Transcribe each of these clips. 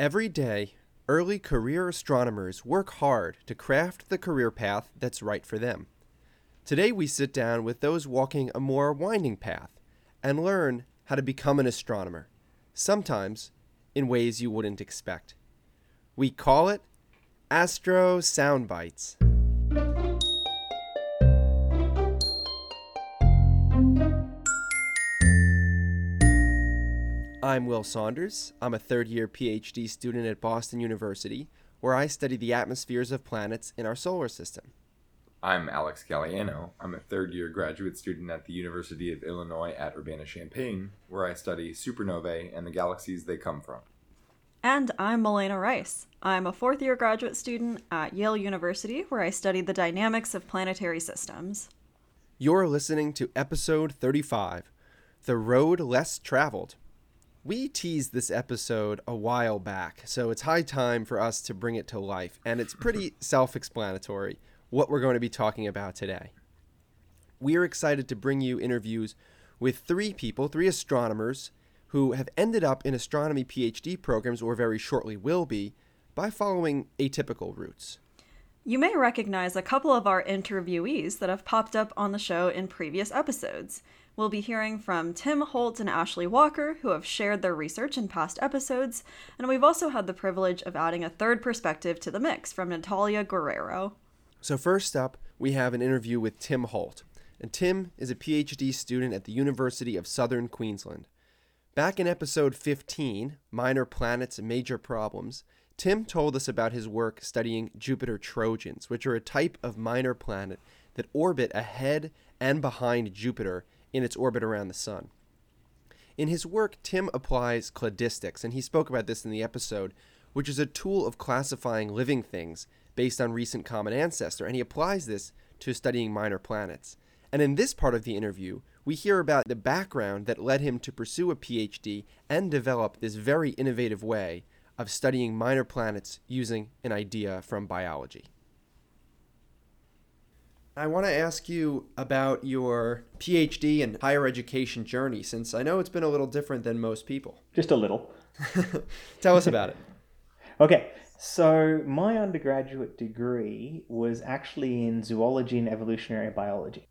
Every day, early career astronomers work hard to craft the career path that's right for them. Today, we sit down with those walking a more winding path and learn how to become an astronomer, sometimes in ways you wouldn't expect. We call it Astro Soundbites. I'm Will Saunders. I'm a third year PhD student at Boston University, where I study the atmospheres of planets in our solar system. I'm Alex Galliano. I'm a third year graduate student at the University of Illinois at Urbana Champaign, where I study supernovae and the galaxies they come from. And I'm Milena Rice. I'm a fourth year graduate student at Yale University, where I study the dynamics of planetary systems. You're listening to episode 35 The Road Less Traveled. We teased this episode a while back, so it's high time for us to bring it to life, and it's pretty self explanatory what we're going to be talking about today. We are excited to bring you interviews with three people, three astronomers, who have ended up in astronomy PhD programs or very shortly will be by following atypical routes. You may recognize a couple of our interviewees that have popped up on the show in previous episodes. We'll be hearing from Tim Holt and Ashley Walker, who have shared their research in past episodes, and we've also had the privilege of adding a third perspective to the mix from Natalia Guerrero. So, first up, we have an interview with Tim Holt. And Tim is a PhD student at the University of Southern Queensland. Back in episode 15, Minor Planets and Major Problems, Tim told us about his work studying Jupiter Trojans, which are a type of minor planet that orbit ahead and behind Jupiter in its orbit around the Sun. In his work, Tim applies cladistics, and he spoke about this in the episode, which is a tool of classifying living things based on recent common ancestor, and he applies this to studying minor planets. And in this part of the interview, we hear about the background that led him to pursue a PhD and develop this very innovative way of studying minor planets using an idea from biology. I want to ask you about your PhD and higher education journey since I know it's been a little different than most people. Just a little. Tell us about it. Okay, so my undergraduate degree was actually in zoology and evolutionary biology.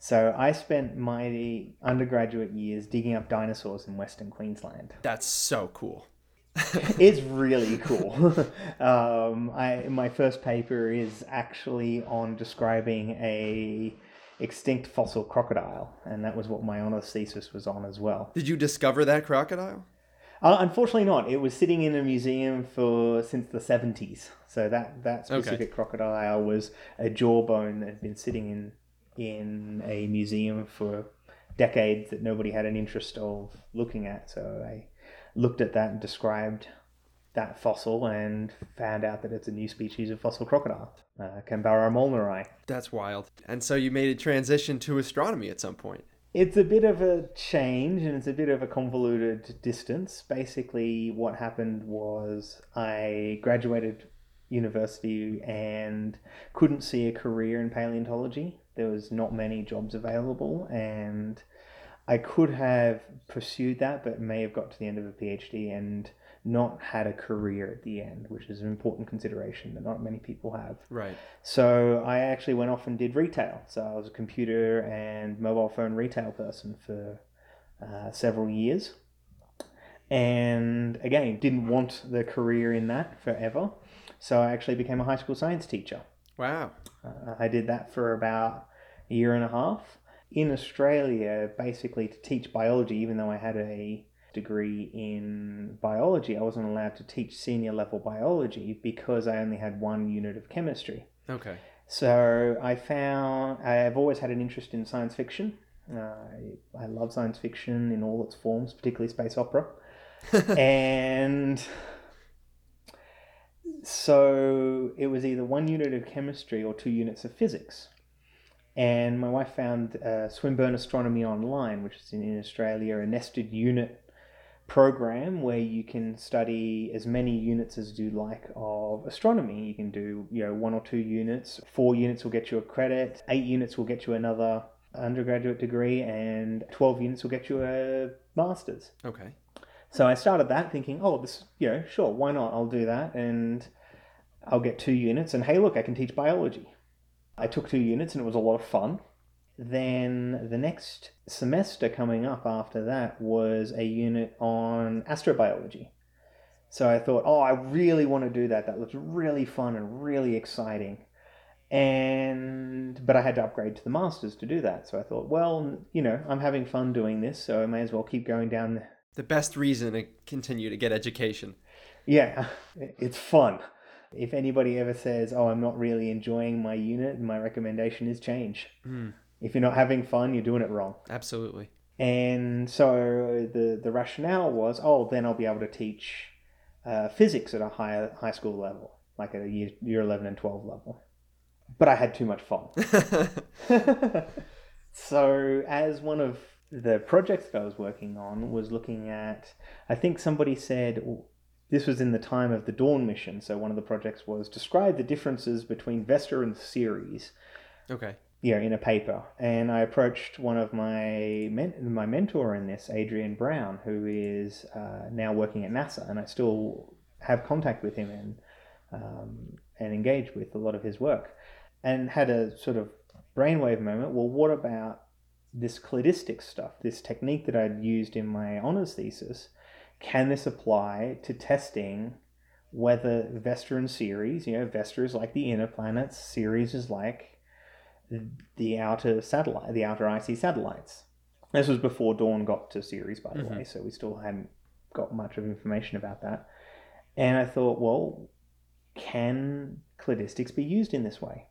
So I spent my undergraduate years digging up dinosaurs in Western Queensland. That's so cool. it's really cool. um, I, my first paper is actually on describing a extinct fossil crocodile, and that was what my honors thesis was on as well. Did you discover that crocodile? Uh, unfortunately, not. It was sitting in a museum for since the seventies. So that that specific okay. crocodile was a jawbone that had been sitting in in a museum for decades that nobody had an interest of looking at. So I looked at that and described that fossil and found out that it's a new species of fossil crocodile, uh, Kambara molnari. That's wild. And so you made a transition to astronomy at some point. It's a bit of a change and it's a bit of a convoluted distance. Basically, what happened was I graduated university and couldn't see a career in paleontology. There was not many jobs available and I could have pursued that, but may have got to the end of a PhD and not had a career at the end, which is an important consideration that not many people have. Right. So I actually went off and did retail. So I was a computer and mobile phone retail person for uh, several years. And again, didn't want the career in that forever. So I actually became a high school science teacher. Wow. Uh, I did that for about a year and a half in Australia, basically to teach biology, even though I had a degree in biology, I wasn't allowed to teach senior level biology because I only had one unit of chemistry. Okay. So I found I've always had an interest in science fiction. Uh, I, I love science fiction in all its forms, particularly space opera. and so it was either one unit of chemistry or two units of physics. And my wife found uh, Swinburne Astronomy Online, which is in, in Australia, a nested unit program where you can study as many units as you like of astronomy. You can do, you know, one or two units. Four units will get you a credit. Eight units will get you another undergraduate degree, and twelve units will get you a master's. Okay. So I started that thinking, oh, this, you know, sure, why not? I'll do that and I'll get two units. And hey, look, I can teach biology. I took two units and it was a lot of fun. Then the next semester coming up after that was a unit on astrobiology. So I thought, oh, I really want to do that. That looks really fun and really exciting. And but I had to upgrade to the masters to do that. So I thought, well, you know, I'm having fun doing this, so I may as well keep going down. The best reason to continue to get education. Yeah, it's fun. If anybody ever says, "Oh, I'm not really enjoying my unit," my recommendation is change. Mm, If you're not having fun, you're doing it wrong. absolutely. And so the the rationale was, oh, then I'll be able to teach uh, physics at a higher high school level, like at a year, year eleven and twelve level. But I had too much fun. so as one of the projects that I was working on was looking at, I think somebody said this was in the time of the Dawn mission. So one of the projects was describe the differences between Vesta and Ceres okay. yeah, in a paper. And I approached one of my men- my mentor in this, Adrian Brown, who is uh, now working at NASA, and I still have contact with him and um, and engage with a lot of his work. And had a sort of brainwave moment. Well, what about this cladistic stuff, this technique that I'd used in my honors thesis? Can this apply to testing whether Vesta and Ceres, you know, Vesta is like the inner planets, Ceres is like the outer satellite, the outer icy satellites. This was before Dawn got to Ceres, by the Mhm. way, so we still hadn't got much of information about that. And I thought, well, can cladistics be used in this way?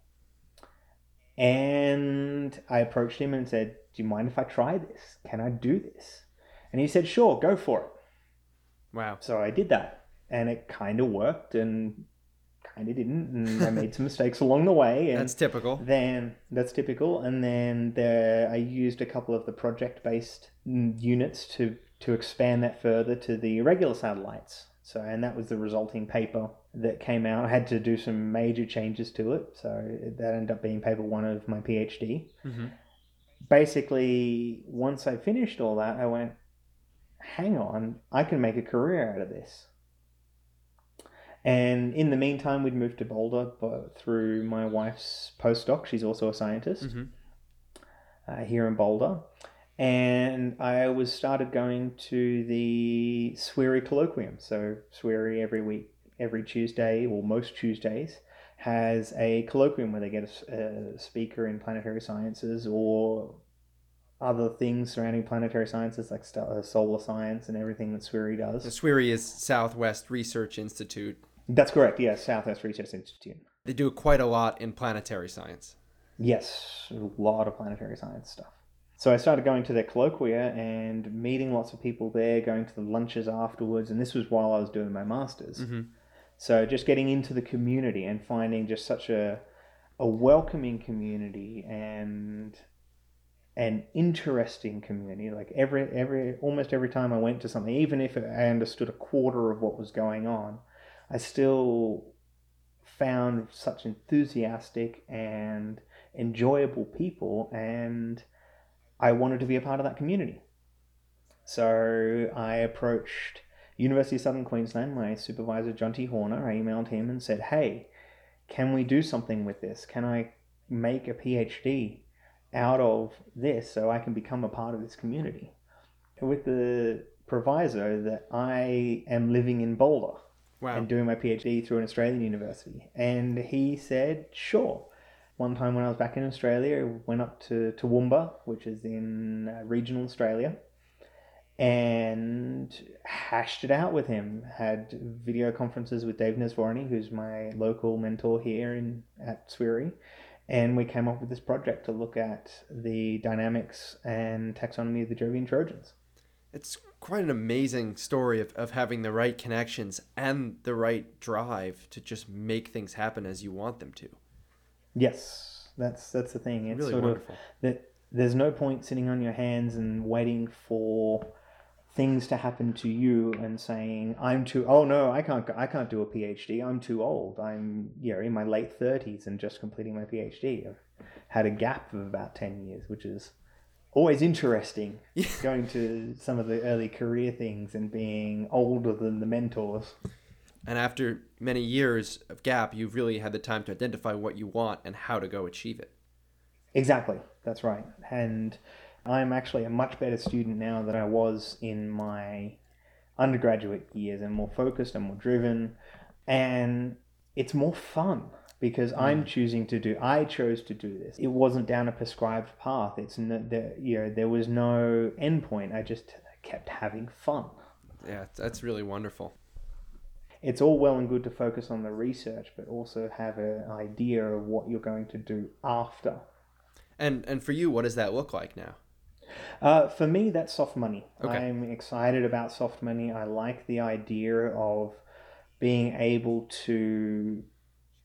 And I approached him and said, Do you mind if I try this? Can I do this? And he said, Sure, go for it. Wow. So I did that, and it kind of worked and kind of didn't, and I made some mistakes along the way. And That's typical. then that's typical, and then there I used a couple of the project-based mm, units to to expand that further to the regular satellites. So, and that was the resulting paper that came out. I had to do some major changes to it, so that ended up being paper one of my PhD hmm basically, once I finished all that, I went, hang on, I can make a career out of this. And in the meantime, we'd moved to Boulder but through my wife's postdoc. She's also a scientist hmm uh, here in Boulder. And I was started going to the SwRI colloquium. So SwRI every week, every Tuesday, or most Tuesdays, has a colloquium where they get a speaker in planetary sciences or other things surrounding planetary sciences like st- uh, solar science and everything that SwRI The does. SwRI is Southwest Research Institute. That's correct. Yes, Southwest Research Institute. They do quite a lot in planetary science. Yes, a lot of planetary science stuff. So I started going to their colloquia and meeting lots of people there, going to the lunches afterwards, and this was while I was doing my masters. hmm So just getting into the community and finding just such a a welcoming community and an interesting community. Like every every almost every time I went to something, even if I understood a quarter of what was going on, I still found such enthusiastic and enjoyable people and I wanted to be a part of that community. So I approached University of Southern Queensland, my supervisor Jonti Horner, I emailed him and said, Hey, can we do something with this? Can I make a PhD out of this so I can become a part of this community? With the proviso that I am living in Boulder Wow. and doing my PhD through an Australian university. And he said, sure. One time when I was back in Australia, I went up to Toowoomba, which is in uh, regional Australia, and hashed it out with him. Had video conferences with Dave Nesvorny, who's my local mentor here in at SwRI, and we came up with this project to look at the dynamics and taxonomy of the Jovian Trojans. It's quite an amazing story of, of having the right connections and the right drive to just make things happen as you want them to. Yes, that's that's the thing. It's really sort wonderful. of that there's no point sitting on your hands and waiting for things to happen to you and saying I'm too oh no I can't I can't do a PhD I'm too old I'm you know in my late 30s and just completing my PhD I've had a gap of about 10 years which is always interesting Yeah. going to some of the early career things and being older than the mentors. And after many years of gap, you've really had the time to identify what you want and how to go achieve it. Exactly, that's right. And I'm actually a much better student now than I was in my undergraduate years and more focused and more driven. And it's more fun because hmm. I'm choosing to do, I chose to do this. It wasn't down a prescribed path. It's no, there, you know, there was no endpoint. I just kept having fun. Yeah, that's really wonderful. It's all well and good to focus on the research, but also have an idea of what you're going to do after. And and for you, what does that look like now? Uh, for me, that's soft money. Okay. I'm excited about soft money. I like the idea of being able to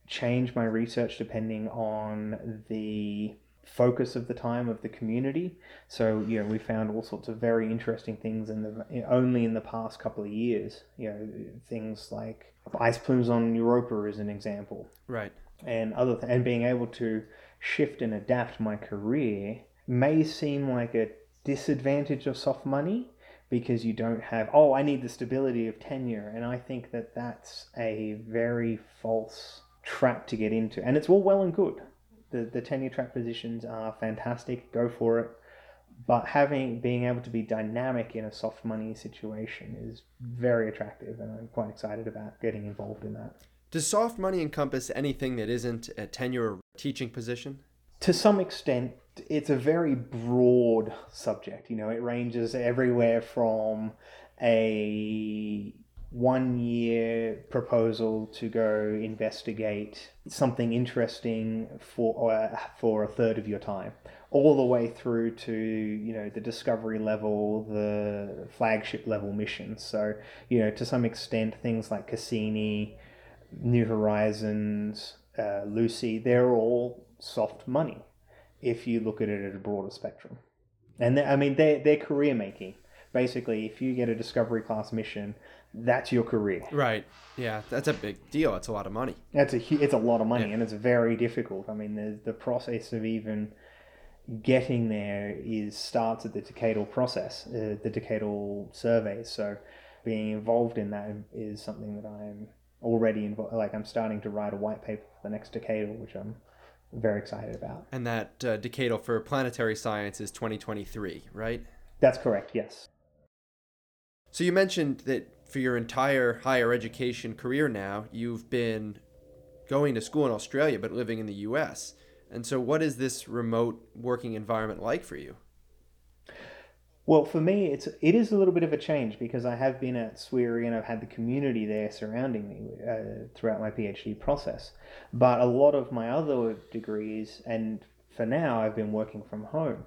change my research depending on the focus of the time of the community. So, you know, we found all sorts of very interesting things in the only in the past couple of years. You know, things like ice plumes on Europa is an example Right. and other th- and being able to shift and adapt my career may seem like a disadvantage of soft money because you don't have oh I need the stability of tenure. And I think that that's a very false trap to get into. And it's all well and good. The the tenure track positions are fantastic. Go for it. But having being able to be dynamic in a soft money situation is very attractive and I'm quite excited about getting involved in that. Does soft money encompass anything that isn't a tenure or teaching position? to some extent, it's a very broad subject. You know, it ranges everywhere from a one year proposal to go investigate something interesting for uh, for a third of your time all the way through to you know the discovery level the flagship level missions so you know to some extent things like cassini new horizons uh, lucy they're all soft money if you look at it at a broader spectrum. And I mean, they're, they're career making. Basically, if you get a discovery class mission, that's your career. Right. Yeah, that's a big deal. It's a lot of money. That's a it's a lot of money, Yeah. and it's very difficult. I mean, the the process of even getting there is starts at the decadal process, uh, the decadal surveys. So, being involved in that is something that I'm already involved. Like, I'm starting to write a white paper for the next decadal, which I'm very excited about. And that uh, decadal for planetary science is 2023, right? That's correct. Yes. So you mentioned that for your entire higher education career now, you've been going to school in Australia but living in the US. And so what is this remote working environment like for you? Well, for me, it's it is a little bit of a change because I have been at SwRI and I've had the community there surrounding me uh, throughout my PhD process. But a lot of my other degrees, and for now, I've been working from home.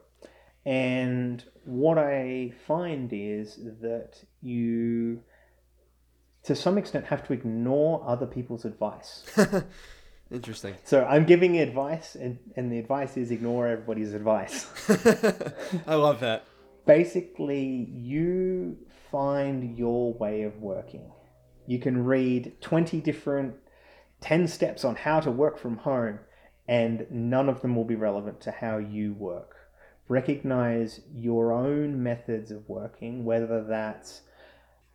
And what I find is that you, to some extent, have to ignore other people's advice. Interesting. So I'm giving advice, and, and the advice is ignore everybody's advice. I love that. Basically you find your way of working you can read 20 different 10 steps on how to work from home and none of them will be relevant to how you work recognize your own methods of working whether that's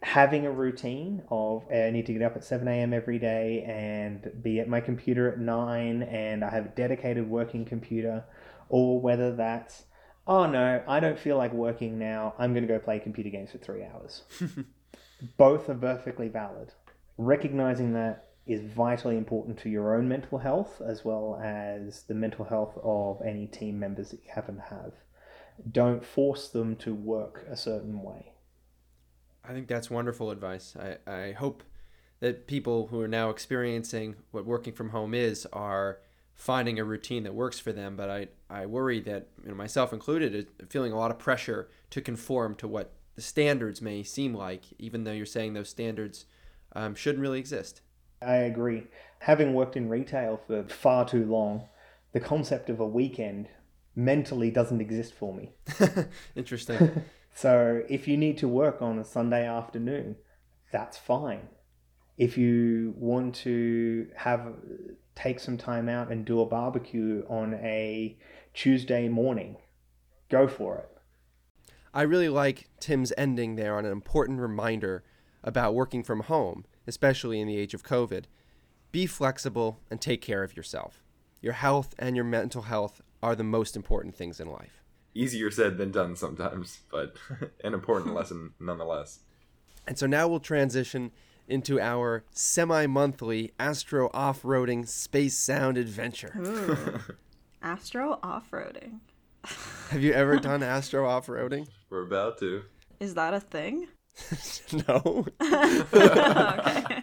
having a routine of "Eh, I need to get up at 7 a.m. every day and be at my computer at 9 and I have a dedicated working computer, or whether that's, oh no, I don't feel like working now, I'm going to go play computer games for three hours. Both are perfectly valid. Recognizing that is vitally important to your own mental health as well as the mental health of any team members that you happen to have. Don't force them to work a certain way. I think that's wonderful advice. I, I hope that people who are now experiencing what working from home is are finding a routine that works for them. But I, I worry that, you know, myself included, is feeling a lot of pressure to conform to what the standards may seem like, even though you're saying those standards um, shouldn't really exist. I agree. Having worked in retail for far too long, the concept of a weekend mentally doesn't exist for me. Interesting. So if you need to work on a Sunday afternoon, that's fine. If you want to have take some time out and do a barbecue on a Tuesday morning, go for it. I really like Tim's ending there on an important reminder about working from home, especially in the age of COVID. Be flexible and take care of yourself. Your health and your mental health are the most important things in life. Easier said than done sometimes, but an important lesson nonetheless. And so now we'll transition into our semi monthly Astro off roading space sound adventure. Astro off roading. Have you ever done Astro off roading? We're about to. Is that a thing? no. okay.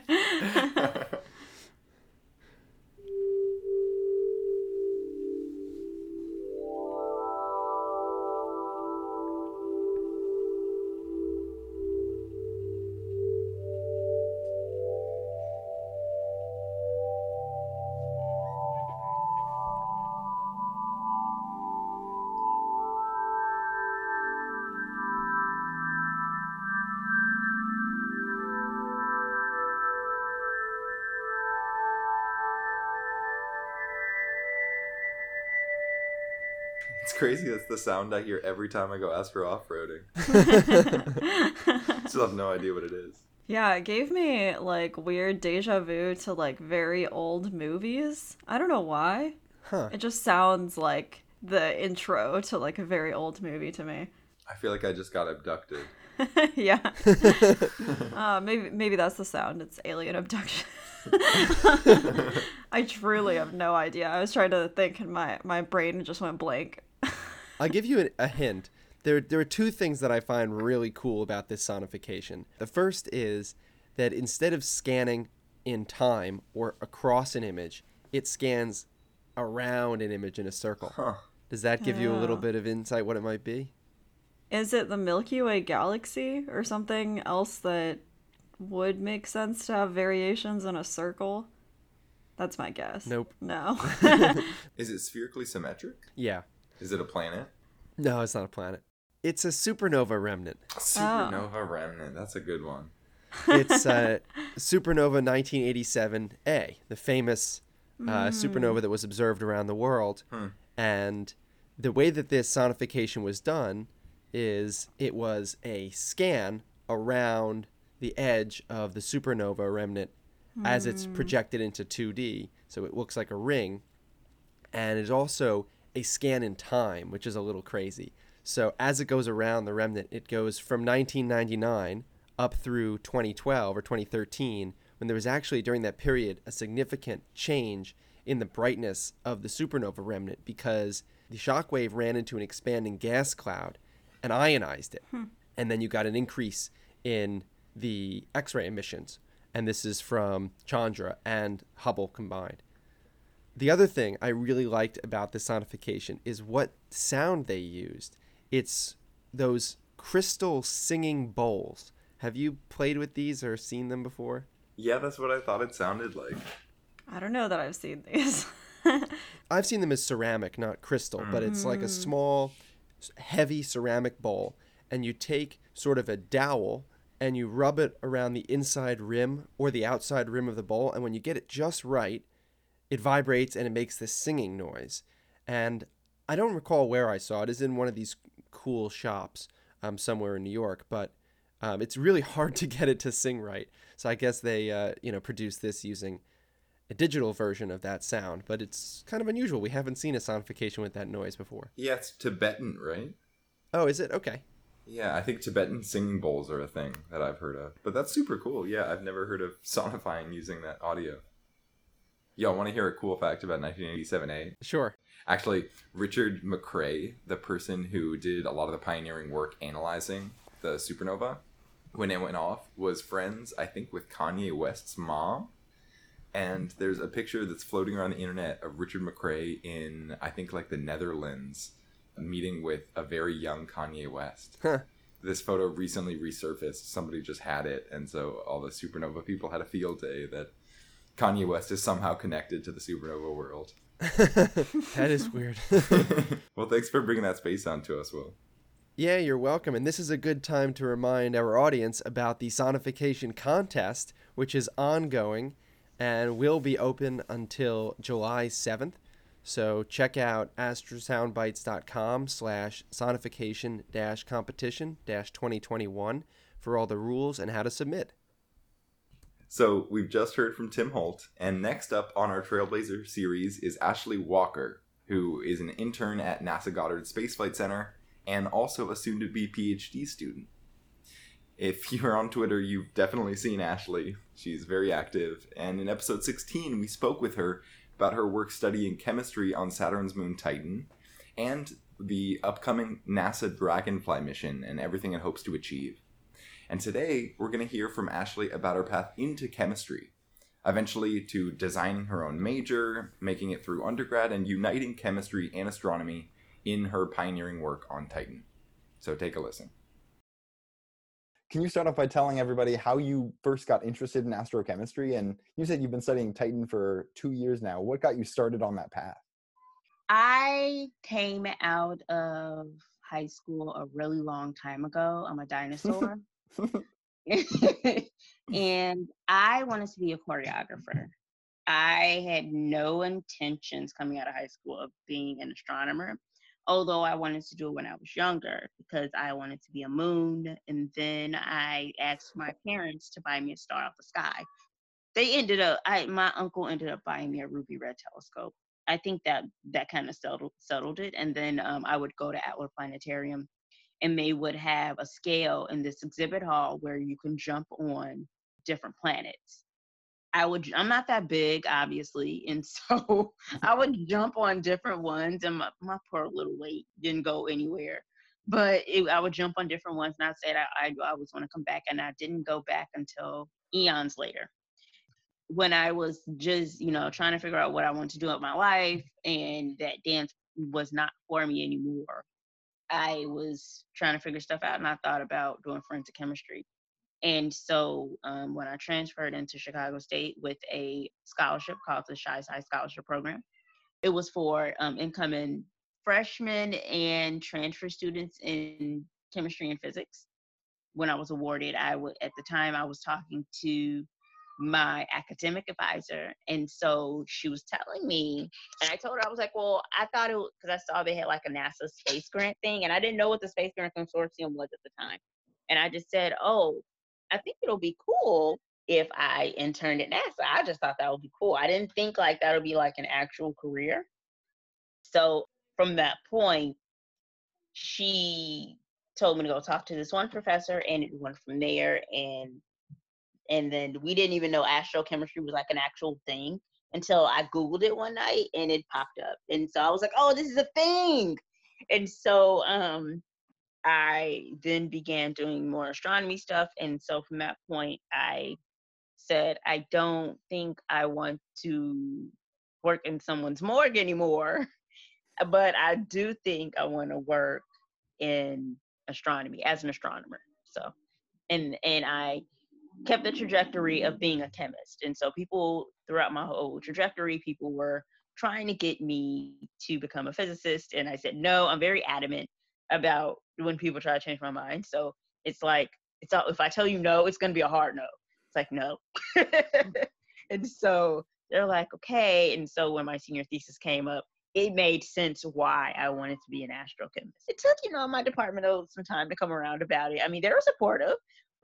It's crazy. That's the sound I hear every time I go ask for off roading. Still have no idea what it is. Yeah, it gave me like weird deja vu to like very old movies. I don't know why. Huh. It just sounds like the intro to like a very old movie to me. I feel like I just got abducted. yeah. uh, maybe maybe that's the sound. It's alien abduction. I truly have no idea. I was trying to think, and my my brain just went blank. I'll give you a, a hint. There, there are two things that I find really cool about this sonification. The first is that instead of scanning in time or across an image, it scans around an image in a circle. Huh. Does that give you a little bit of insight what it might be? Is it the Milky Way galaxy or something else that would make sense to have variations in a circle? That's my guess. Nope. No. Is it spherically symmetric? Yeah. Is it a planet? No, it's not a planet. It's a supernova remnant. Supernova remnant. That's a good one. It's uh, supernova 1987A, the famous uh, supernova that was observed around the world. Hmm. And the way that this sonification was done is it was a scan around the edge of the supernova remnant as it's projected into 2D. So it looks like a ring. And it's also a scan in time, which is a little crazy. So as it goes around the remnant, it goes from 1999 up through 2012 or 2013, when there was actually during that period a significant change in the brightness of the supernova remnant because the shock wave ran into an expanding gas cloud and ionized it. Hmm. And then you got an increase in the X ray emissions. And this is from Chandra and Hubble combined. The other thing I really liked about the sonification is what sound they used. It's those crystal singing bowls. Have you played with these or seen them before? Yeah, that's what I thought it sounded like. I don't know that I've seen these. I've seen them as ceramic, not crystal, but it's like a mm. small, heavy ceramic bowl, and you take sort of a dowel and you rub it around the inside rim or the outside rim of the bowl, and when you get it just right, it vibrates and it makes this singing noise. And I don't recall where I saw it. It's in one of these cool shops um, somewhere in New York, but um, it's really hard to get it to sing right. So I guess they, uh, you know, produced this using a digital version of that sound, but it's kind of unusual. We haven't seen a sonification with that noise before. Yeah, it's Tibetan, right? Oh, is it? Okay. Yeah, I think Tibetan singing bowls are a thing that I've heard of. But that's super cool. Yeah, I've never heard of sonifying using that audio. Y'all want to hear a cool fact about 1987A? Sure. Actually, Richard McCray, the person who did a lot of the pioneering work analyzing the supernova when it went off, was friends, I think, with Kanye West's mom. And there's a picture that's floating around the internet of Richard McCray in, I think, like the Netherlands, meeting with a very young Kanye West. Huh. This photo recently resurfaced. Somebody just had it, and so all the supernova people had a field day that Kanye West is somehow connected to the supernova world. that is weird. well, thanks for bringing that space on to us, Will. yeah, you're welcome. And this is a good time to remind our audience about the sonification contest, which is ongoing and will be open until July 7th. So check out astrosoundbites.com slash sonification dash competition dash 2021 for all the rules and how to submit. So we've just heard from Tim Holt, and next up on our Trailblazer series is Ashley Walker, who is an intern at NASA Goddard Space Flight Center and also a soon to be PhD student. If you're on Twitter, you've definitely seen Ashley. She's very active, and in episode 16, we spoke with her about her work studying chemistry on Saturn's moon Titan and the upcoming NASA Dragonfly mission and everything it hopes to achieve. And today, we're going to hear from Ashley about her path into chemistry, eventually to designing her own major, making it through undergrad, and uniting chemistry and astronomy in her pioneering work on Titan. So take a listen. Can you start off by telling everybody how you first got interested in astrochemistry? And you said you've been studying Titan for two years now. What got you started on that path? I came out of high school a really long time ago. I'm a dinosaur. and I wanted to be a choreographer. I had no intentions coming out of high school of being an astronomer, although I wanted to do it when I was younger because I wanted to be a moon. And then I asked my parents to buy me a star off the sky. They ended up, I my uncle ended up buying me a ruby red telescope. I think that that kind of settled settled it. And then um, I would go to Adler Planetarium and they would have a scale in this exhibit hall where you can jump on different planets. I would I'm not that big obviously and so I would jump on different ones and my, my poor little weight didn't go anywhere. But it, I would jump on different ones and I said I, I, I was going to come back and I didn't go back until eons later. When I was just you know trying to figure out what I wanted to do with my life and that dance was not for me anymore I was trying to figure stuff out and I thought about doing forensic chemistry. And so um, when I transferred into Chicago State with a scholarship called the Shy Side Scholarship Program, it was for um, incoming freshmen and transfer students in chemistry and physics. When I was awarded, I would at the time I was talking to my academic advisor. And so she was telling me, and I told her, I was like, well, I thought it because I saw they had like a NASA space grant thing, and I didn't know what the Space Grant Consortium was at the time. And I just said, oh, I think it'll be cool if I interned at NASA. I just thought that would be cool. I didn't think like that would be like an actual career. So from that point, she told me to go talk to this one professor, and it went from there. And and then we didn't even know astrochemistry was like an actual thing until I Googled it one night and it popped up. And so I was like, oh, this is a thing. And so um, I then began doing more astronomy stuff. And so from that point, I said, I don't think I want to work in someone's morgue anymore, but I do think I want to work in astronomy as an astronomer. So, and and I kept the trajectory of being a chemist. And so people throughout my whole trajectory, people were trying to get me to become a physicist. And I said, no, I'm very adamant about when people try to change my mind. So it's like, it's all, if I tell you no, it's going to be a hard no. It's like, no. and so they're like, okay. And so when my senior thesis came up, it made sense why I wanted to be an astrochemist. It took, you know, my department some time to come around about it. I mean, they were supportive,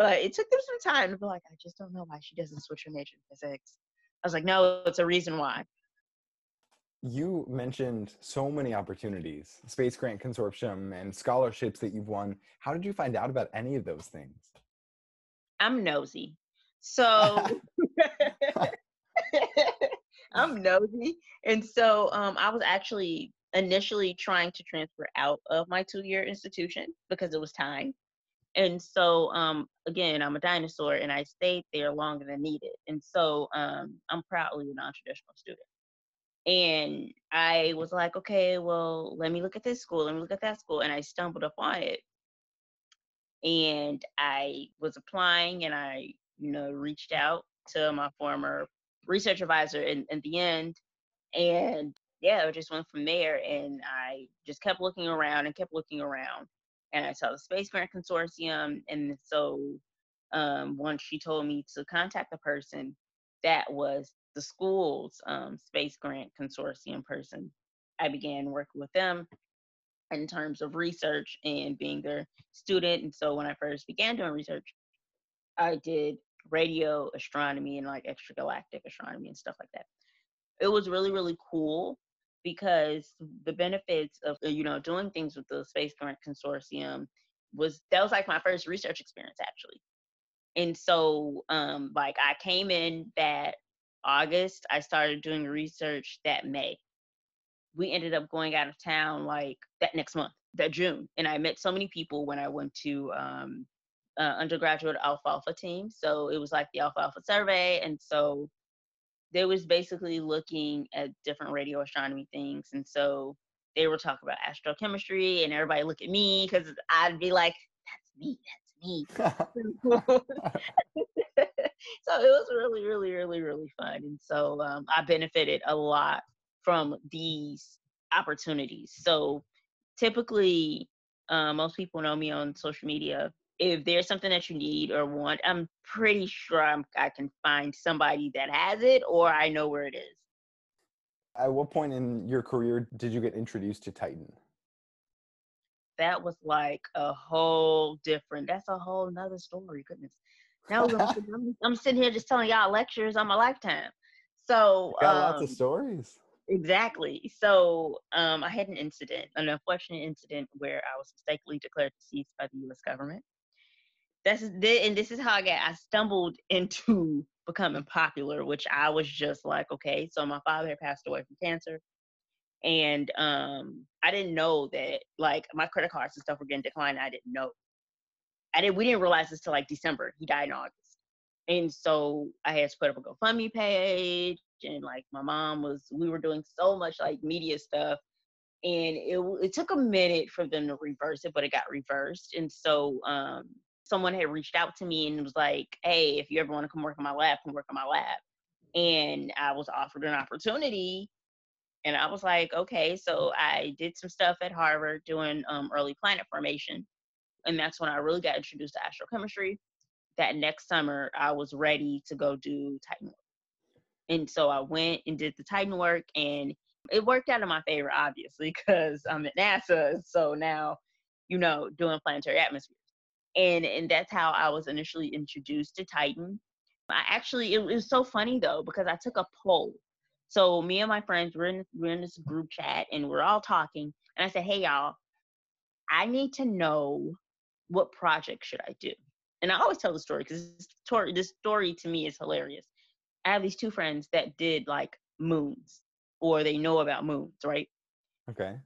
but it took them some time to be like, I just don't know why she doesn't switch her major to physics. I was like, no, it's a reason why. You mentioned so many opportunities, Space Grant Consortium and scholarships that you've won. How did you find out about any of those things? I'm nosy. So I'm nosy. And so um, I was actually initially trying to transfer out of my two year institution because it was time. And so, um, again, I'm a dinosaur and I stayed there longer than needed. And so um, I'm proudly a non traditional student. And I was like, okay, well, let me look at this school, let me look at that school. And I stumbled upon it. And I was applying and I, you know, reached out to my former research advisor in, in the end. And yeah, it just went from there. And I just kept looking around and kept looking around and I saw the Space Grant Consortium. And so um, once she told me to contact the person, that was the school's um, Space Grant Consortium person. I began working with them in terms of research and being their student. And so when I first began doing research, I did radio astronomy and like extragalactic astronomy and stuff like that. It was really, really cool because the benefits of uh, you know doing things with the Space Grant Consortium was that was like my first research experience actually. And so um like I came in that August, I started doing research that May. We ended up going out of town like that next month, that June. And I met so many people when I went to um uh, undergraduate ALFALFA team. So it was like the ALFALFA survey. And so they was basically looking at different radio astronomy things. And so they were talking about astrochemistry and everybody look at me because I'd be like, that's me, that's me. so it was really, really, really, really fun. And so um, I benefited a lot from these opportunities. So typically, uh, most people know me on social media if there's something that you need or want, I'm pretty sure I'm, I can find somebody that has it or I know where it is. At what point in your career did you get introduced to Titan? That was like a whole different, that's a whole nother story. Goodness. Now I'm, I'm, sitting here just telling y'all lectures on my lifetime. So, got um, lots of um, stories. Exactly. So um, I had an incident, an unfortunate incident where I was mistakenly declared deceased by the U.S. government that's the, and this is how I got I stumbled into becoming popular, which I was just like, okay, so my father had passed away from cancer. And um I didn't know that like my credit cards and stuff were getting declined. I didn't know. I didn't we didn't realize this till like December. He died in August. And so I had to put up a GoFundMe page and like my mom was we were doing so much like media stuff and it it took a minute for them to reverse it but it got reversed and so um someone had reached out to me and was like, "Hey, if you ever want to come work on my lab, come work on my lab." And I was offered an opportunity, and I was like, "Okay." So I did some stuff at Harvard doing um, early planet formation, and that's when I really got introduced to astrochemistry. That next summer, I was ready to go do Titan work, and so I went and did the Titan work, and it worked out in my favor, obviously, because I'm at NASA. So now, you know, doing planetary atmosphere and and that's how I was initially introduced to Titan. I actually it was so funny though because I took a poll. So me and my friends were in we're in this group chat and we're all talking, and I said, "Hey y'all, I need to know what project should I do." And I always tell the story because this story, this story to me is hilarious. I have these two friends that did like moons, or they know about moons, right? Okay.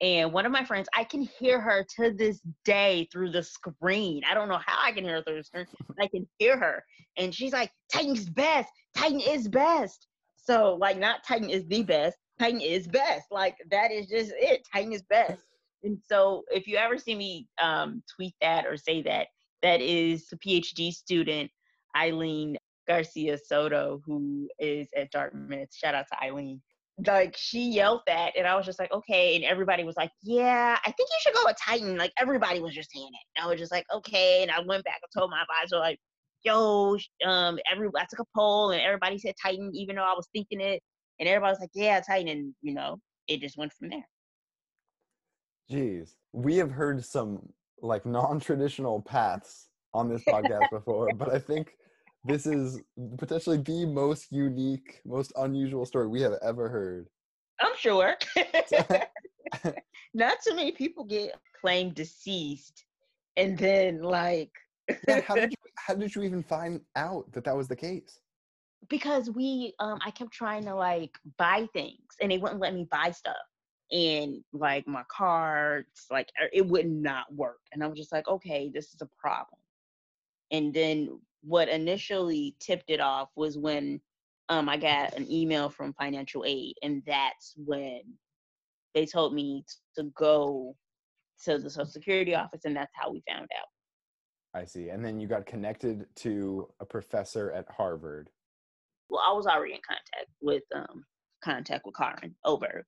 And one of my friends, I can hear her to this day through the screen. I don't know how I can hear her through the screen, but I can hear her. And she's like, Titan's best. Titan is best. So, like, not Titan is the best. Titan is best. Like, that is just it. Titan is best. And so, if you ever see me um, tweet that or say that, that is a PhD student, Eileen Garcia Soto, who is at Dartmouth. Shout out to Eileen like she yelled that and i was just like okay and everybody was like yeah i think you should go with titan like everybody was just saying it and i was just like okay and i went back and told my advisor like yo um every i took a poll and everybody said titan even though i was thinking it and everybody was like yeah titan and you know it just went from there. Jeez we have heard some like non-traditional paths on this podcast before but i think this is potentially the most unique, most unusual story we have ever heard. I'm sure. Not too many people get claimed deceased, and then like. yeah, how did you how did you even find out that that was the case? Because we, um, I kept trying to like buy things, and they wouldn't let me buy stuff, and like my cards, like it would not work, and I was just like, okay, this is a problem. And then what initially tipped it off was when um, I got an email from financial aid, and that's when they told me to go to the Social Security office, and that's how we found out. I see. And then you got connected to a professor at Harvard. Well, I was already in contact with um, contact with Karin Öberg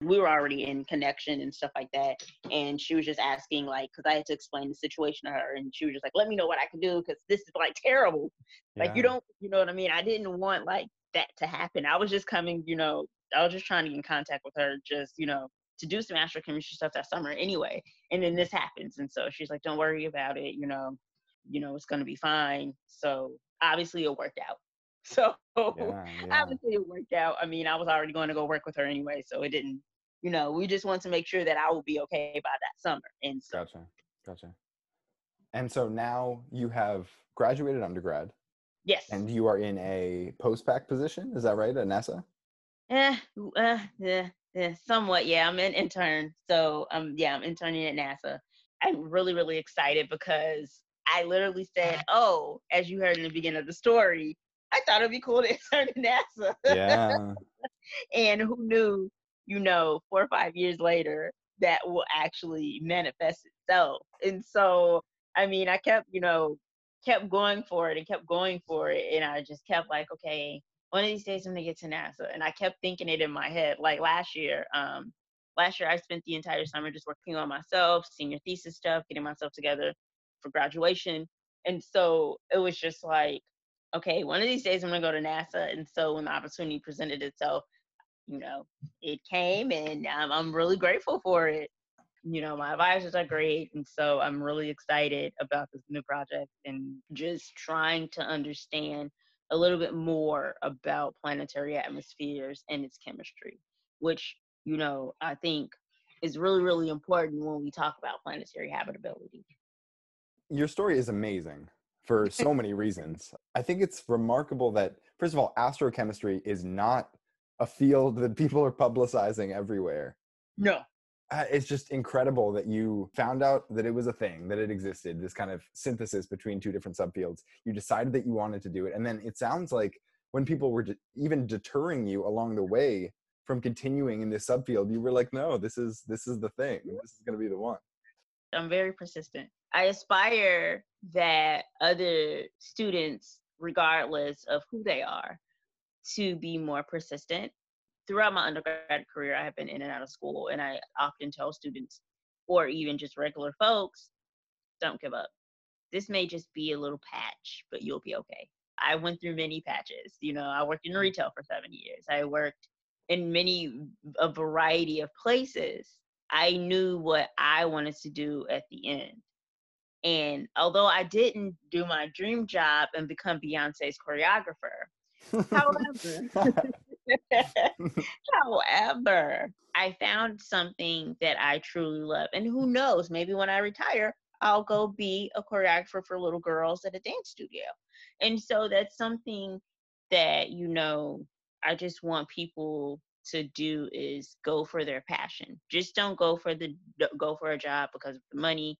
we were already in connection and stuff like that. And she was just asking, like, because I had to explain the situation to her, and she was just like, "Let me know what I can do because this is like terrible. Yeah. Like, you don't, you know what I mean? I didn't want like that to happen. I was just coming, you know, I was just trying to get in contact with her, just you know, to do some astrochemistry stuff that summer anyway. And then this happens, and so she's like, "Don't worry about it. You know, you know, it's gonna be fine." So obviously, it worked out. So Yeah, yeah. obviously, it worked out. I mean, I was already going to go work with her anyway, so it didn't. You know, we just want to make sure that I will be okay by that summer, and so Gotcha. Gotcha. And so now you have graduated undergrad yes. and you are in a post-bac position. Is that right at NASA? Eh, uh, yeah, yeah, somewhat. Yeah, I'm an intern. So um, yeah, I'm interning at NASA. I'm really, really excited because I literally said, "Oh, as you heard in the beginning of the story, I thought it'd be cool to intern at NASA." Yeah. and who knew, you know, four or five years later, that will actually manifest itself. And so, I mean, I kept, you know, kept going for it and kept going for it. And I just kept like, okay, one of these days I'm gonna get to NASA. And I kept thinking it in my head. Like last year, um, last year I spent the entire summer just working on myself, senior thesis stuff, getting myself together for graduation. And so it was just like, okay, one of these days I'm gonna go to NASA. And so when the opportunity presented itself, you know, it came and um, I'm really grateful for it. You know, my advisors are great. And so I'm really excited about this new project and just trying to understand a little bit more about planetary atmospheres and its chemistry, which, you know, I think is really, really important when we talk about planetary habitability. Your story is amazing for so many reasons. I think it's remarkable that, first of all, astrochemistry is not a field that people are publicizing everywhere. No. Uh, It's just incredible that you found out that it was a thing, that it existed, this kind of synthesis between two different subfields. You decided that you wanted to do it. And then it sounds like when people were de- even deterring you along the way from continuing in this subfield, you were like, no, this is this is the thing. This is going to be the one. I'm very persistent. I aspire that other students, regardless of who they are, to be more persistent. Throughout my undergrad career, I have been in and out of school, and I often tell students, or even just regular folks, don't give up. This may just be a little patch, but you'll be okay. I went through many patches. You know, I worked in retail for seven years. I worked in many, a variety of places. I knew what I wanted to do at the end. And although I didn't do my dream job and become Beyonce's choreographer, however, however, I found something that I truly love. And who knows, maybe when I retire, I'll go be a choreographer for little girls at a dance studio. And so that's something that, you know, I just want people to do is go for their passion. Just don't go for the go for a job because of the money.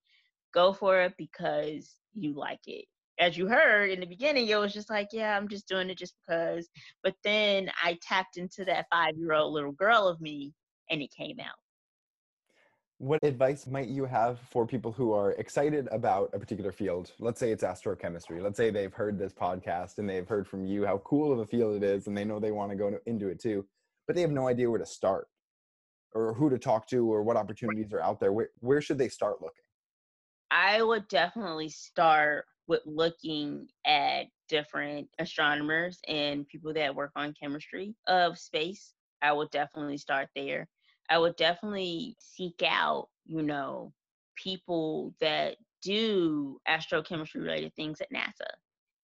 Go for it because you like it. As you heard in the beginning, it was just like, yeah, I'm just doing it just because. But then I tapped into that five year old little girl of me and it came out. What advice might you have for people who are excited about a particular field? Let's say it's astrochemistry. Let's say they've heard this podcast and they've heard from you how cool of a field it is and they know they want to go into it too, but they have no idea where to start or who to talk to or what opportunities are out there. Where, where should they start looking? I would definitely start with looking at different astronomers and people that work on chemistry of space. I would definitely start there. I would definitely seek out, you know, people that do astrochemistry related things at NASA.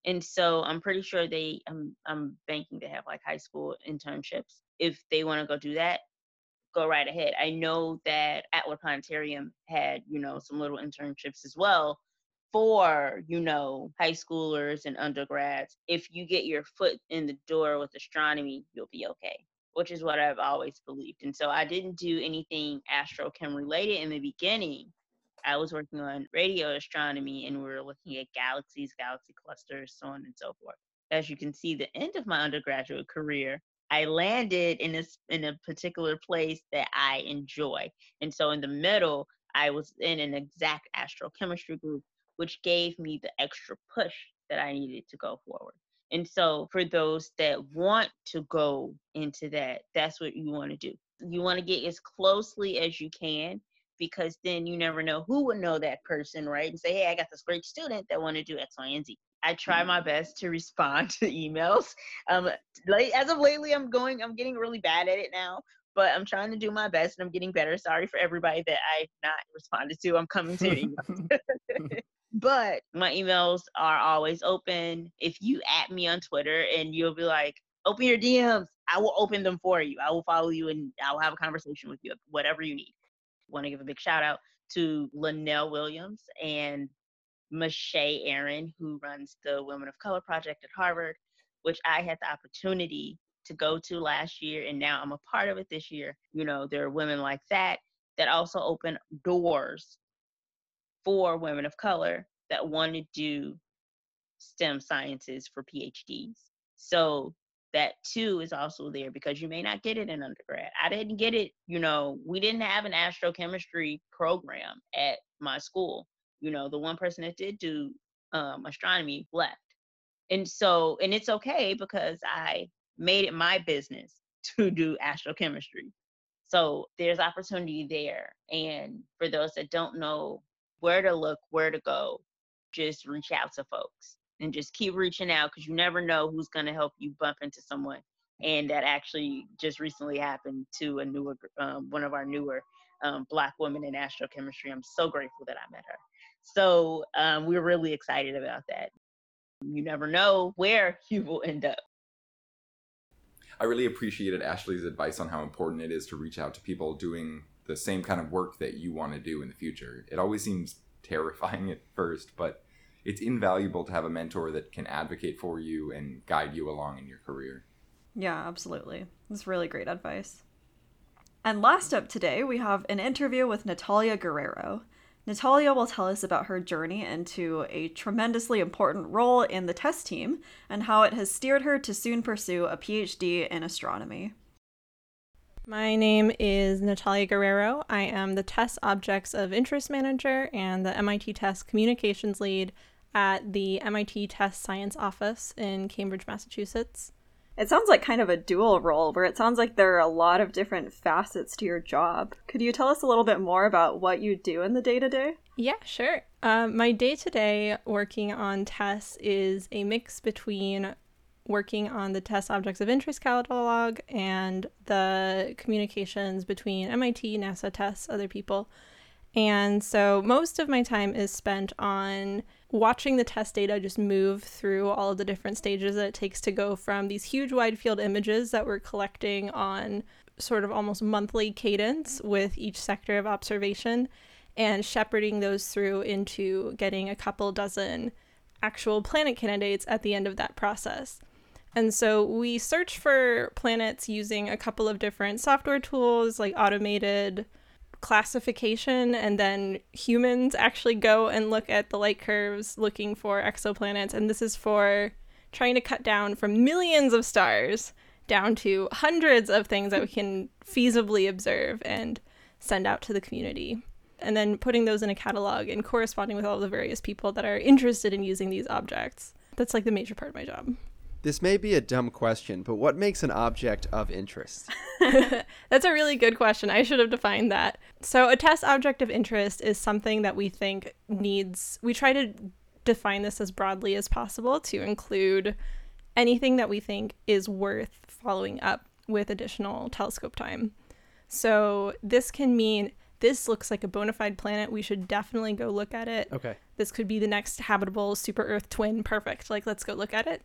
And so I'm pretty sure they I'm I'm banking to have like high school internships. If they want to go do that, go right ahead. I know that Atwood Planetarium had, you know, some little internships as well for, you know, high schoolers and undergrads. If you get your foot in the door with astronomy, you'll be okay, which is what I've always believed. And so I didn't do anything astrochem related in the beginning. I was working on radio astronomy and we were looking at galaxies, galaxy clusters, so on and so forth. As you can see, the end of my undergraduate career, I landed in a s- in a particular place that I enjoy. And so in the middle, I was in an exact astrochemistry group, which gave me the extra push that I needed to go forward. And so for those that want to go into that, that's what you want to do. You want to get as closely as you can because then you never know who would know that person, right? And say, hey, I got this great student that want to do X, Y, and Z. I try my best to respond to emails. Um, late as of lately, I'm going, I'm getting really bad at it now, but I'm trying to do my best and I'm getting better. Sorry for everybody that I've not responded to. I'm coming to you. but my emails are always open. If you at me on Twitter and you'll be like, open your DMs, I will open them for you. I will follow you and I will have a conversation with you, whatever you need. Want to give a big shout out to Linnell Williams and Mache Aaron, who runs the Women of Color Project at Harvard, which I had the opportunity to go to last year, and now I'm a part of it this year. You know, there are women like that that also open doors for women of color that want to do STEM sciences for PhDs. So that too is also there because you may not get it in undergrad. I didn't get it, you know, we didn't have an astrochemistry program at my school. You know, the one person that did do um, astronomy left. And so, and it's okay because I made it my business to do astrochemistry. So there's opportunity there. And for those that don't know where to look, where to go, just reach out to folks and just keep reaching out because you never know who's going to help you bump into someone. And that actually just recently happened to a newer, um, one of our newer um, Black women in astrochemistry. I'm so grateful that I met her. So um, we're really excited about that. You never know where you will end up. I really appreciated Ashley's advice on how important it is to reach out to people doing the same kind of work that you want to do in the future. It always seems terrifying at first, but it's invaluable to have a mentor that can advocate for you and guide you along in your career. Yeah, absolutely. That's really great advice. And last up today, we have an interview with Natalia Guerrero. Natalia will tell us about her journey into a tremendously important role in the TESS team and how it has steered her to soon pursue a PhD in astronomy. My name is Natalia Guerrero. I am the TESS Objects of Interest Manager and the MIT TESS Communications Lead at the MIT TESS Science Office in Cambridge, Massachusetts. It sounds like kind of a dual role where it sounds like there are a lot of different facets to your job. Could you tell us a little bit more about what you do in the day to day? Yeah, sure. Uh, my day to day working on TESS is a mix between working on the TESS objects of interest catalog and the communications between MIT, NASA, TESS, other people. And so most of my time is spent on watching the TESS data just move through all of the different stages that it takes to go from these huge wide field images that we're collecting on sort of almost monthly cadence with each sector of observation and shepherding those through into getting a couple dozen actual planet candidates at the end of that process. And so we search for planets using a couple of different software tools like automated classification and then humans actually go and look at the light curves looking for exoplanets. And this is for trying to cut down from millions of stars down to hundreds of things that we can feasibly observe and send out to the community. And then putting those in a catalog and corresponding with all the various people that are interested in using these objects. That's like the major part of my job this may be a dumb question, but what makes an object of interest? That's a really good question. I should have defined that. So, a TESS object of interest is something that we think needs, we try to define this as broadly as possible to include anything that we think is worth following up with additional telescope time. So, this can mean this looks like a bona fide planet. We should definitely go look at it. Okay. This could be the next habitable super Earth twin. Perfect. Like, let's go look at it.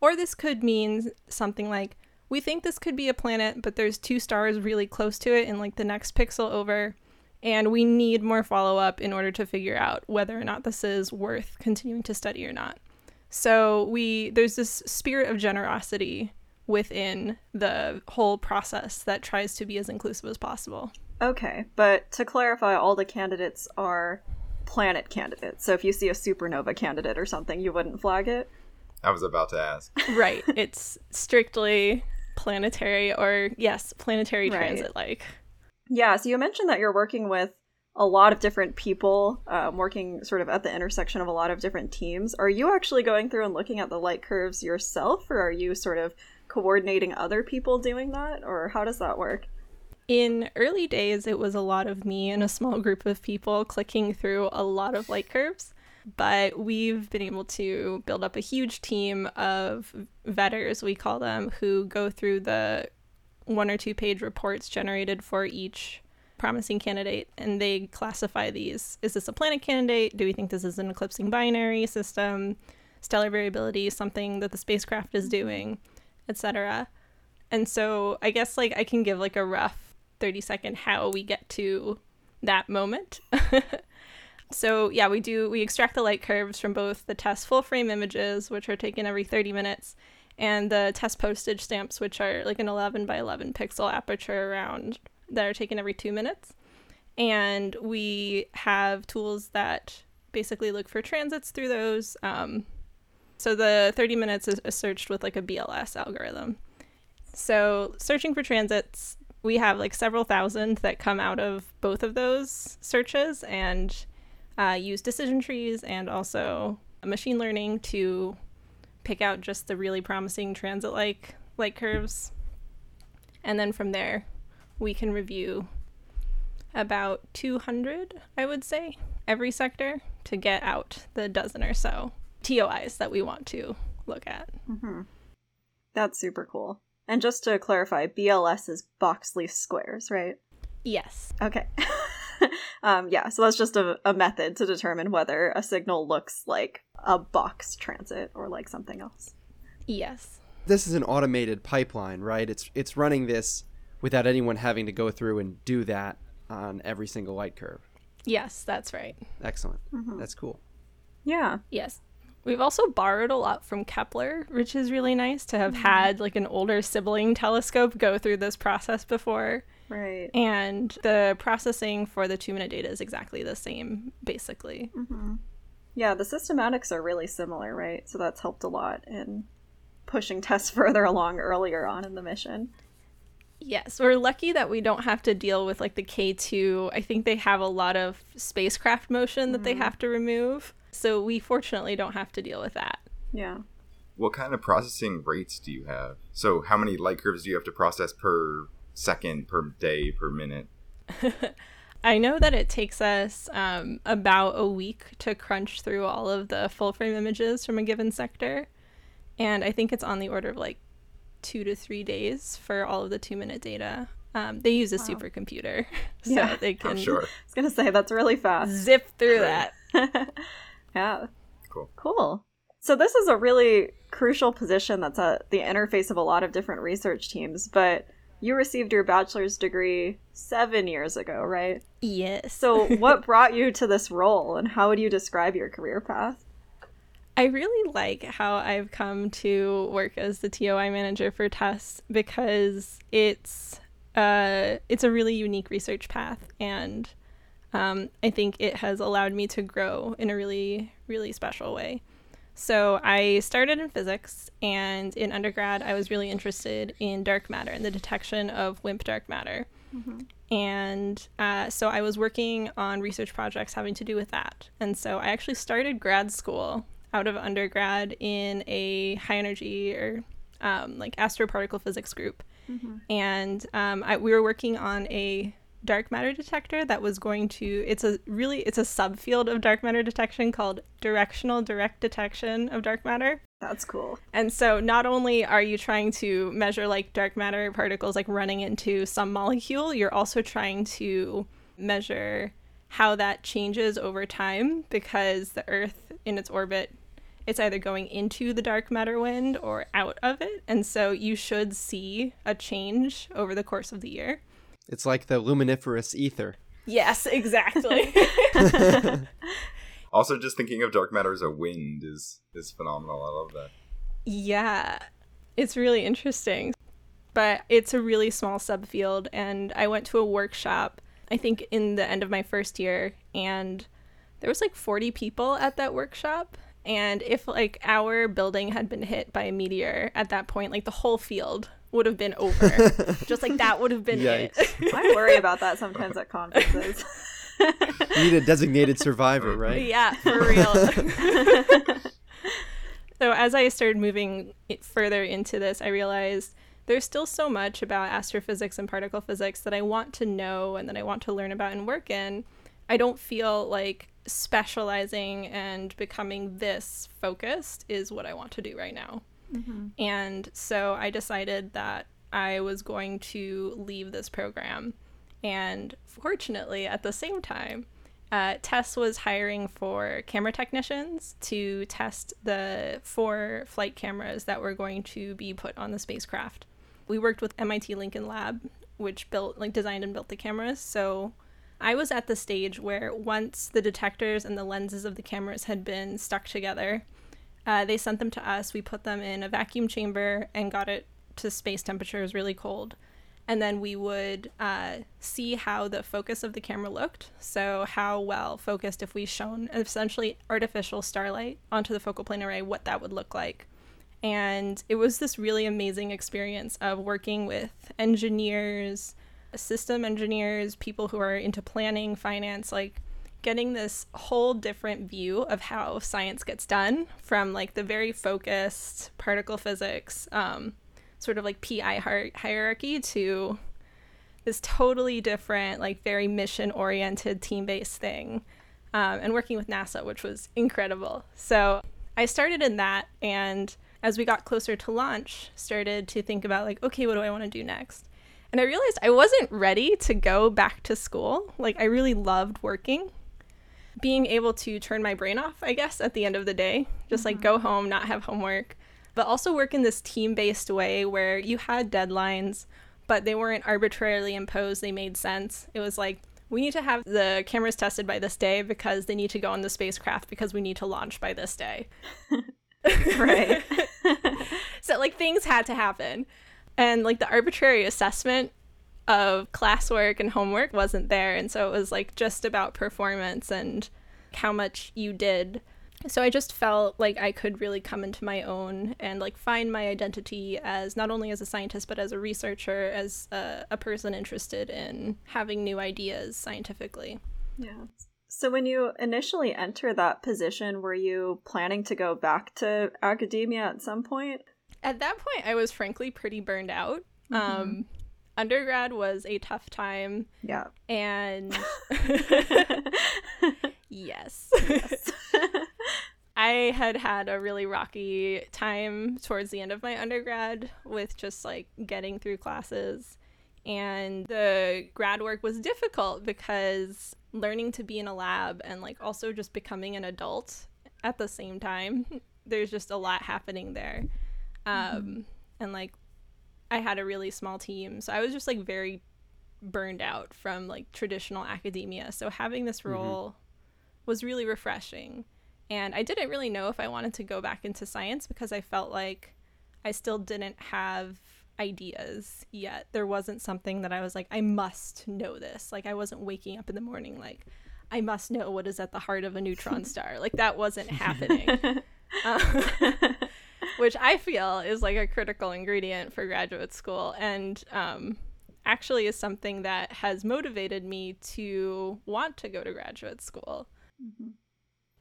Or this could mean something like we think this could be a planet, but there's two stars really close to it in like the next pixel over, and we need more follow up in order to figure out whether or not this is worth continuing to study or not. So we there's this spirit of generosity within the whole process that tries to be as inclusive as possible. Okay, but to clarify, all the candidates are planet candidates. So if you see a supernova candidate or something, you wouldn't flag it? I was about to ask. right. It's strictly planetary or, yes, planetary right. transit like. Yeah. So you mentioned that you're working with a lot of different people, um, working sort of at the intersection of a lot of different teams. Are you actually going through and looking at the light curves yourself, or are you sort of coordinating other people doing that, or how does that work? In early days, it was a lot of me and a small group of people clicking through a lot of light curves. But we've been able to build up a huge team of vetters, we call them, who go through the one or two page reports generated for each promising candidate and they classify these. Is this a planet candidate? Do we think this is an eclipsing binary system? Stellar variability something that the spacecraft is doing etc and so i guess like i can give like a rough 30 second how we get to that moment so yeah we do we extract the light curves from both the TESS full frame images which are taken every 30 minutes and the TESS postage stamps which are like an 11 by 11 pixel aperture around that are taken every two minutes. And we have tools that basically look for transits through those um, so the 30 minutes is, searched with like a bls algorithm. So searching for transits we have like several thousand that come out of both of those searches and uh, use decision trees and also machine learning to pick out just the really promising transit like light curves. And then from there, we can review about 200, I would say, every sector to get out the dozen or so TOIs that we want to look at. Mm-hmm. That's super cool. And just to clarify, BLS is box least squares, right? Yes. Okay. um, yeah, so that's just a, a method to determine whether a signal looks like a box transit or like something else. Yes. This is an automated pipeline, right? It's it's running this without anyone having to go through and do that on every single light curve. Yes, that's right. Excellent. That's cool. Yeah. Yes. We've also borrowed a lot from Kepler, which is really nice to have had like an older sibling telescope go through this process before. Right. And the processing for the two minute data is exactly the same, basically. Mm-hmm. Yeah, the systematics are really similar, right? So that's helped a lot in pushing TESS further along earlier on in the mission. Yes, we're lucky that we don't have to deal with like the K2. I think they have a lot of spacecraft motion that they mm-hmm. have to remove. So we fortunately don't have to deal with that. Yeah. What kind of processing rates do you have? So, how many light curves do you have to process per second, per day, per minute? I know that it takes us um, about a week to crunch through all of the full frame images from a given sector. And I think it's on the order of like two to three days for all of the two minute data. Um, they use a supercomputer, so Yeah. they can I'm sure. I was gonna say that's really fast. zip through that. yeah. Cool. Cool. So this is a really crucial position that's at the interface of a lot of different research teams, but you received your bachelor's degree seven years ago, right? Yes. So what brought you to this role and how would you describe your career path? I really like how I've come to work as the TOI manager for TESS because it's uh, it's a really unique research path, and um, I think it has allowed me to grow in a really really special way. So I started in physics, and in undergrad, I was really interested in dark matter and the detection of WIMP dark matter. And uh, so I was working on research projects having to do with that. And so I actually started grad school out of undergrad in a high energy or um, like astroparticle physics group. And um, I, we were working on a dark matter detector that was going to it's a really it's a subfield of dark matter detection called directional direct detection of dark matter That's cool. and so not only are you trying to measure like dark matter particles like running into some molecule, you're also trying to measure how that changes over time because the Earth in its orbit it's either going into the dark matter wind or out of it. And so you should see a change over the course of the year. It's like the luminiferous ether. Yes, exactly. Also, just thinking of dark matter as a wind is is phenomenal. I love that. Yeah, it's really interesting. But it's a really small subfield, and I went to a workshop, I think in the end of my first year, and there was like 40 people at that workshop. And if like our building had been hit by a meteor at that point, like the whole field would have been over. Just like that would have been it. I worry about that sometimes at conferences. You need a designated survivor, right? Yeah, for real. so as I started moving further into this, I realized there's still so much about astrophysics and particle physics that I want to know and that I want to learn about and work in. I don't feel like specializing and becoming this focused is what I want to do right now. Mm-hmm. And so I decided that I was going to leave this program. And fortunately, at the same time, uh, TESS was hiring for camera technicians to test the four flight cameras that were going to be put on the spacecraft. We worked with MIT Lincoln Lab, which built, like, designed and built the cameras. So I was at the stage where once the detectors and the lenses of the cameras had been stuck together, uh, they sent them to us. We put them in a vacuum chamber and got it to space temperatures really cold and then we would uh, see how the focus of the camera looked. So, how well focused, if we shone essentially artificial starlight onto the focal plane array, what that would look like. And it was this really amazing experience of working with engineers, system engineers, people who are into planning, finance, like getting this whole different view of how science gets done from like the very focused particle physics. Um, sort of like PI hi- hierarchy to this totally different, like very mission oriented, team based thing. Um, and working with NASA, which was incredible. So I started in that, and as we got closer to launch, started to think about like, okay, what do I want to do next? And I realized I wasn't ready to go back to school. Like I really loved working. Being able to turn my brain off, I guess, at the end of the day, just mm-hmm. like go home, not have homework, but also work in this team based way where you had deadlines, but they weren't arbitrarily imposed. They made sense. It was like, we need to have the cameras tested by this day because they need to go on the spacecraft because we need to launch by this day. right. so, like, things had to happen. And, like, the arbitrary assessment of classwork and homework wasn't there. And so it was, like, just about performance and how much you did so I just felt like I could really come into my own and like find my identity as not only as a scientist but as a researcher, as a, a person interested in having new ideas scientifically. Yeah. So when you initially enter that position, were you planning to go back to academia at some point? At that point, I was frankly pretty burned out. Mm-hmm. Um, undergrad was a tough time. Yeah. And yes. yes. I had had a really rocky time towards the end of my undergrad with just like getting through classes. And the grad work was difficult because learning to be in a lab and like also just becoming an adult at the same time, there's just a lot happening there. Mm-hmm. Um, mm-hmm. And like, I had a really small team. So I was just like very burned out from like traditional academia. So having this mm-hmm. role mm-hmm. was really refreshing. And I didn't really know if I wanted to go back into science because I felt like I still didn't have ideas yet. There wasn't something that I was like, I must know this. Like, I wasn't waking up in the morning like, I must know what is at the heart of a neutron star. like, that wasn't happening. uh, which I feel is like a critical ingredient for graduate school. And, um, actually is something that has motivated me to want to go to graduate school. Mm-hmm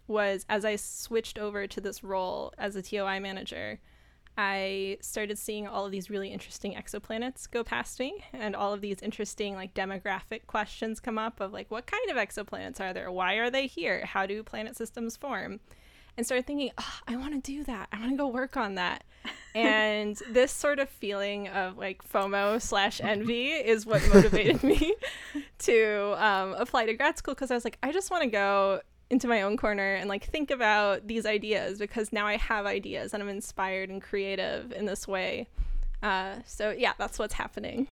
was as I switched over to this role as a TOI manager, I started seeing all of these really interesting exoplanets go past me and all of these interesting like demographic questions come up of like what kind of exoplanets are there? Why are they here? How do planet systems form? And started thinking, oh, I want to do that. I want to go work on that. and this sort of feeling of like FOMO slash envy is what motivated me to um, apply to grad school because I was like, I just want to go into my own corner and like think about these ideas because now I have ideas and I'm inspired and creative in this way. Uh, so yeah, that's what's happening.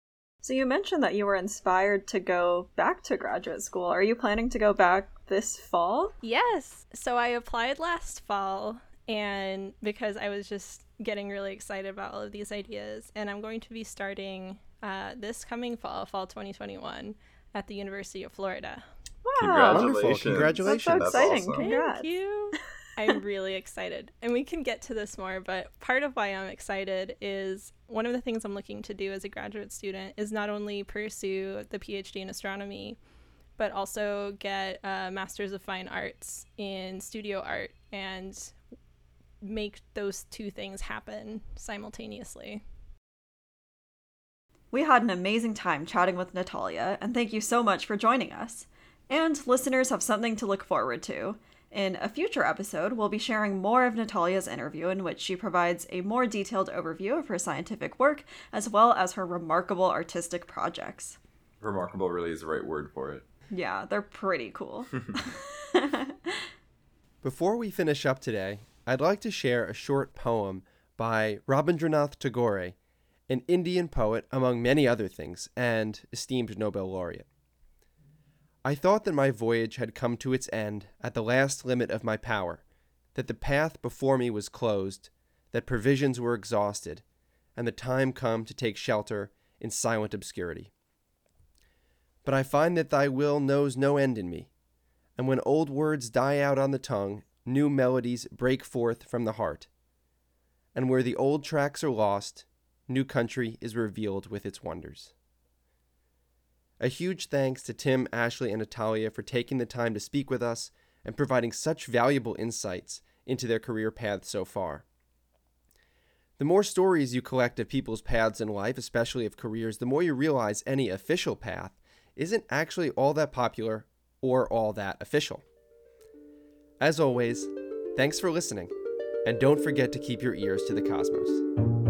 So you mentioned that you were inspired to go back to graduate school. Are you planning to go back this fall? Yes. So I applied last fall and because I was just getting really excited about all of these ideas and I'm going to be starting uh, this coming fall, fall 2021 at the University of Florida. Wow. Wonderful. Congratulations. That's so exciting. awesome. Congrats. Thank you. I'm really excited. And we can get to this more, but part of why I'm excited is one of the things I'm looking to do as a graduate student is not only pursue the PhD in astronomy, but also get a Master's of Fine Arts in studio art and make those two things happen simultaneously. We had an amazing time chatting with Natalia, and thank you so much for joining us. And listeners have something to look forward to. In a future episode, we'll be sharing more of Natalia's interview, in which she provides a more detailed overview of her scientific work as well as her remarkable artistic projects. Remarkable really is the right word for it. Yeah, they're pretty cool. Before we finish up today, I'd like to share a short poem by Rabindranath Tagore, an Indian poet, among many other things, and esteemed Nobel laureate. I thought that my voyage had come to its end at the last limit of my power, that the path before me was closed, that provisions were exhausted, and the time come to take shelter in silent obscurity. But I find that thy will knows no end in me, and when old words die out on the tongue, new melodies break forth from the heart. And where the old tracks are lost, new country is revealed with its wonders. A huge thanks to Tim, Ashley, and Natalia for taking the time to speak with us and providing such valuable insights into their career paths so far. The more stories you collect of people's paths in life, especially of careers, the more you realize any official path isn't actually all that popular or all that official. As always, thanks for listening, and don't forget to keep your ears to the cosmos.